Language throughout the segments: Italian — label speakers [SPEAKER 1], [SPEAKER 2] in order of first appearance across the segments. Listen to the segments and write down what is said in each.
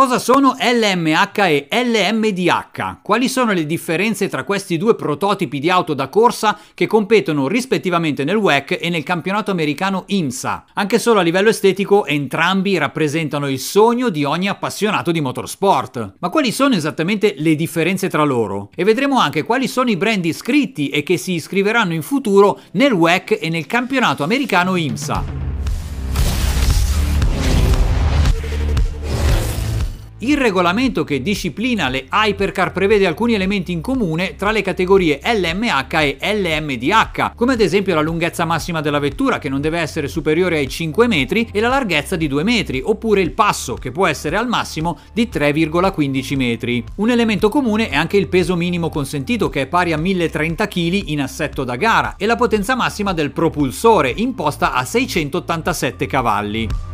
[SPEAKER 1] Cosa sono LMH e LMDH? Quali sono le differenze tra questi due prototipi di auto da corsa che competono rispettivamente nel WEC e nel campionato americano IMSA? Anche solo a livello estetico entrambi rappresentano il sogno di ogni appassionato di motorsport. Ma quali sono esattamente le differenze tra loro? E vedremo anche quali sono i brand iscritti e che si iscriveranno in futuro nel WEC e nel campionato americano IMSA. Il regolamento che disciplina le hypercar prevede alcuni elementi in comune tra le categorie LMH e LMDH, come ad esempio la lunghezza massima della vettura che non deve essere superiore ai 5 metri e la larghezza di 2 metri, oppure il passo che può essere al massimo di 3,15 metri. Un elemento comune è anche il peso minimo consentito che è pari a 1030 kg in assetto da gara e la potenza massima del propulsore imposta a 687 cavalli.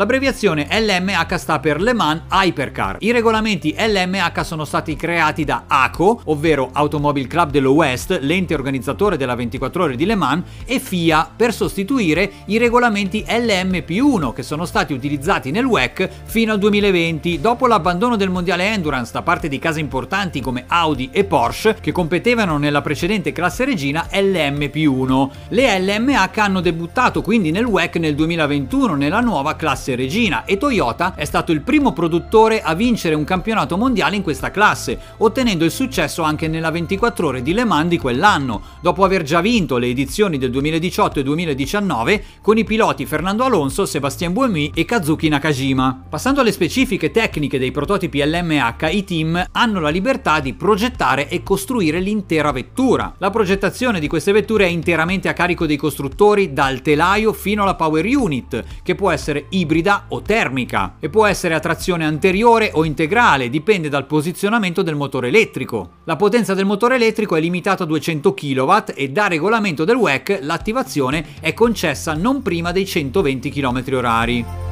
[SPEAKER 1] L'abbreviazione LMH sta per Le Mans Hypercar. I regolamenti LMH sono stati creati da ACO, ovvero Automobile Club dell'Ouest, l'ente organizzatore della 24 ore di Le Mans, e FIA per sostituire i regolamenti LMP1 che sono stati utilizzati nel WEC fino al 2020, dopo l'abbandono del mondiale Endurance da parte di case importanti come Audi e Porsche che competevano nella precedente classe regina LMP1. Le LMH hanno debuttato quindi nel WEC nel 2021 nella nuova classe classe regina e Toyota è stato il primo produttore a vincere un campionato mondiale in questa classe, ottenendo il successo anche nella 24 ore di Le Mans di quell'anno, dopo aver già vinto le edizioni del 2018 e 2019 con i piloti Fernando Alonso, Sebastien Buemi e Kazuki Nakajima. Passando alle specifiche tecniche dei prototipi LMH, i team hanno la libertà di progettare e costruire l'intera vettura. La progettazione di queste vetture è interamente a carico dei costruttori dal telaio fino alla power unit, che può essere ibrida ibrida o termica e può essere a trazione anteriore o integrale, dipende dal posizionamento del motore elettrico. La potenza del motore elettrico è limitata a 200 kW e da regolamento del WEC l'attivazione è concessa non prima dei 120 km/h.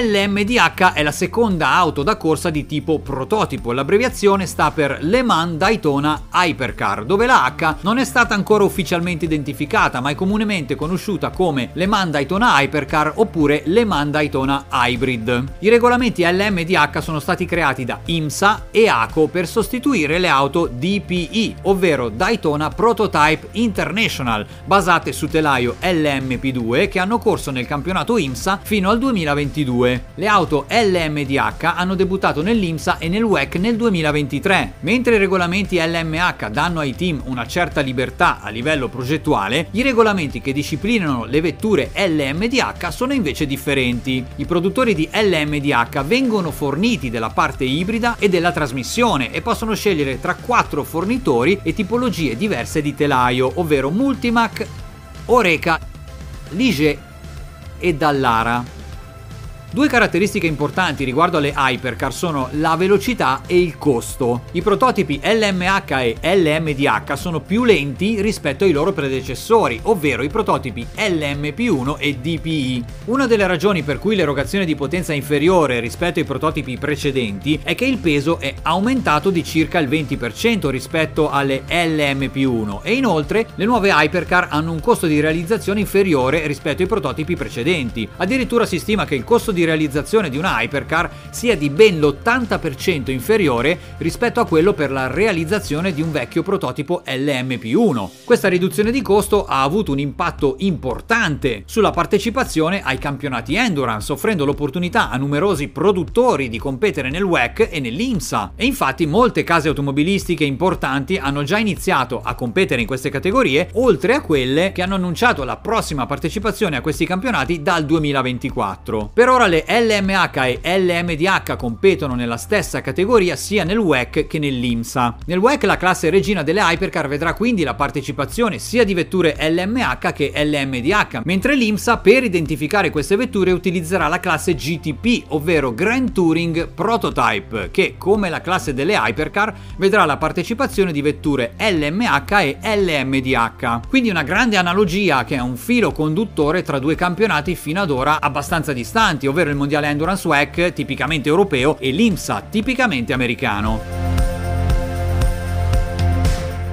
[SPEAKER 1] LMDH è la seconda auto da corsa di tipo prototipo, l'abbreviazione sta per Le Mans Daytona Hypercar, dove la H non è stata ancora ufficialmente identificata, ma è comunemente conosciuta come Le Mans Daytona Hypercar oppure Le Mans Daytona Hybrid. I regolamenti LMDH sono stati creati da IMSA e ACO per sostituire le auto DPI, ovvero Daytona Prototype International, basate su telaio LMP2 che hanno corso nel campionato IMSA fino al 2022. 2022. Le auto LMDH hanno debuttato nell'IMSA e nel WEC nel 2023. Mentre i regolamenti LMH danno ai team una certa libertà a livello progettuale, i regolamenti che disciplinano le vetture LMDH sono invece differenti. I produttori di LMDH vengono forniti della parte ibrida e della trasmissione e possono scegliere tra quattro fornitori e tipologie diverse di telaio, ovvero Multimac, Oreca, Ligier e Dallara. Due caratteristiche importanti riguardo alle hypercar sono la velocità e il costo. I prototipi LMH e LMDH sono più lenti rispetto ai loro predecessori, ovvero i prototipi LMP1 e DPI. Una delle ragioni per cui l'erogazione di potenza è inferiore rispetto ai prototipi precedenti è che il peso è aumentato di circa il 20% rispetto alle LMP1 e inoltre le nuove hypercar hanno un costo di realizzazione inferiore rispetto ai prototipi precedenti. Addirittura si stima che il costo di di realizzazione di una hypercar sia di ben l'80% inferiore rispetto a quello per la realizzazione di un vecchio prototipo LMP1. Questa riduzione di costo ha avuto un impatto importante sulla partecipazione ai campionati Endurance, offrendo l'opportunità a numerosi produttori di competere nel WEC e nell'IMSA. E infatti molte case automobilistiche importanti hanno già iniziato a competere in queste categorie, oltre a quelle che hanno annunciato la prossima partecipazione a questi campionati dal 2024. Per ora le LMH e LMDH competono nella stessa categoria sia nel WEC che nell'IMSA. Nel WEC la classe regina delle hypercar vedrà quindi la partecipazione sia di vetture LMH che LMDH, mentre l'IMSA per identificare queste vetture utilizzerà la classe GTP, ovvero Grand Touring Prototype, che come la classe delle hypercar vedrà la partecipazione di vetture LMH e LMDH. Quindi una grande analogia che è un filo conduttore tra due campionati fino ad ora abbastanza distanti, ovvero ovvero il mondiale Endurance WEC tipicamente europeo e l'IMSA tipicamente americano.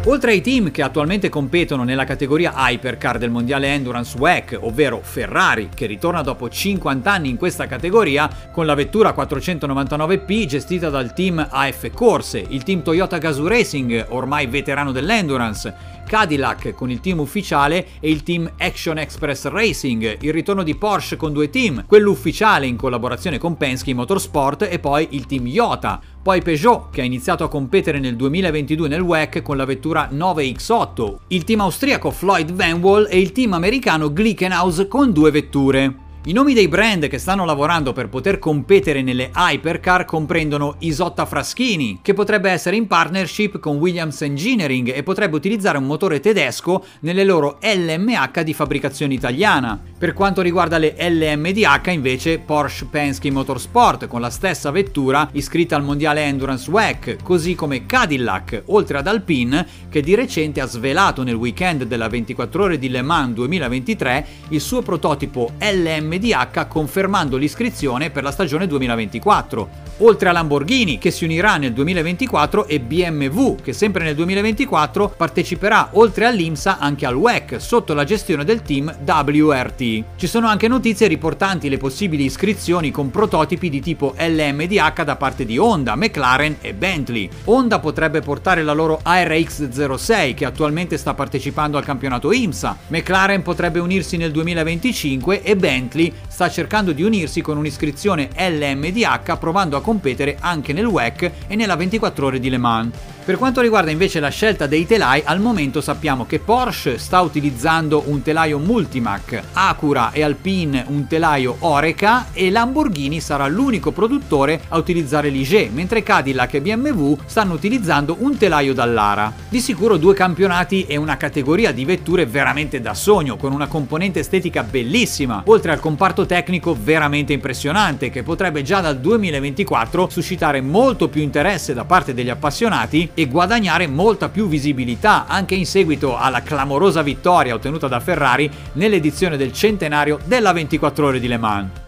[SPEAKER 1] Oltre ai team che attualmente competono nella categoria Hypercar del mondiale Endurance WEC, ovvero Ferrari, che ritorna dopo 50 anni in questa categoria con la vettura 499P gestita dal team AF Corse, il team Toyota Gazoo Racing, ormai veterano dell'Endurance, Cadillac con il team ufficiale e il team Action Express Racing, il ritorno di Porsche con due team, quello ufficiale in collaborazione con Penske Motorsport e poi il team Iota, poi Peugeot, che ha iniziato a competere nel 2022 nel WEC con la vettura 9X8, il team austriaco Floyd Van Wall e il team americano Glickenhaus con due vetture. I nomi dei brand che stanno lavorando per poter competere nelle hypercar comprendono Isotta Fraschini, che potrebbe essere in partnership con Williams Engineering e potrebbe utilizzare un motore tedesco nelle loro LMH di fabbricazione italiana. Per quanto riguarda le LMDH invece Porsche Penske Motorsport con la stessa vettura iscritta al mondiale Endurance WEC, così come Cadillac, oltre ad Alpine che di recente ha svelato nel weekend della 24 ore di Le Mans 2023 il suo prototipo LMDH MDH confermando l'iscrizione per la stagione 2024 oltre a Lamborghini che si unirà nel 2024 e BMW che sempre nel 2024 parteciperà oltre all'IMSA anche al WEC sotto la gestione del team WRT. Ci sono anche notizie riportanti le possibili iscrizioni con prototipi di tipo LMDH da parte di Honda, McLaren e Bentley. Honda potrebbe portare la loro ARX06 che attualmente sta partecipando al campionato IMSA, McLaren potrebbe unirsi nel 2025 e Bentley sta cercando di unirsi con un'iscrizione LMDH provando a competere anche nel WEC e nella 24 ore di Le Mans. Per quanto riguarda invece la scelta dei telai, al momento sappiamo che Porsche sta utilizzando un telaio Multimac, Acura e Alpine un telaio Oreca e Lamborghini sarà l'unico produttore a utilizzare Ligier, mentre Cadillac e BMW stanno utilizzando un telaio Dallara. Di sicuro due campionati e una categoria di vetture veramente da sogno, con una componente estetica bellissima, oltre al comparto tecnico veramente impressionante che potrebbe già dal 2024 suscitare molto più interesse da parte degli appassionati e guadagnare molta più visibilità anche in seguito alla clamorosa vittoria ottenuta da Ferrari nell'edizione del centenario della 24 ore di Le Mans.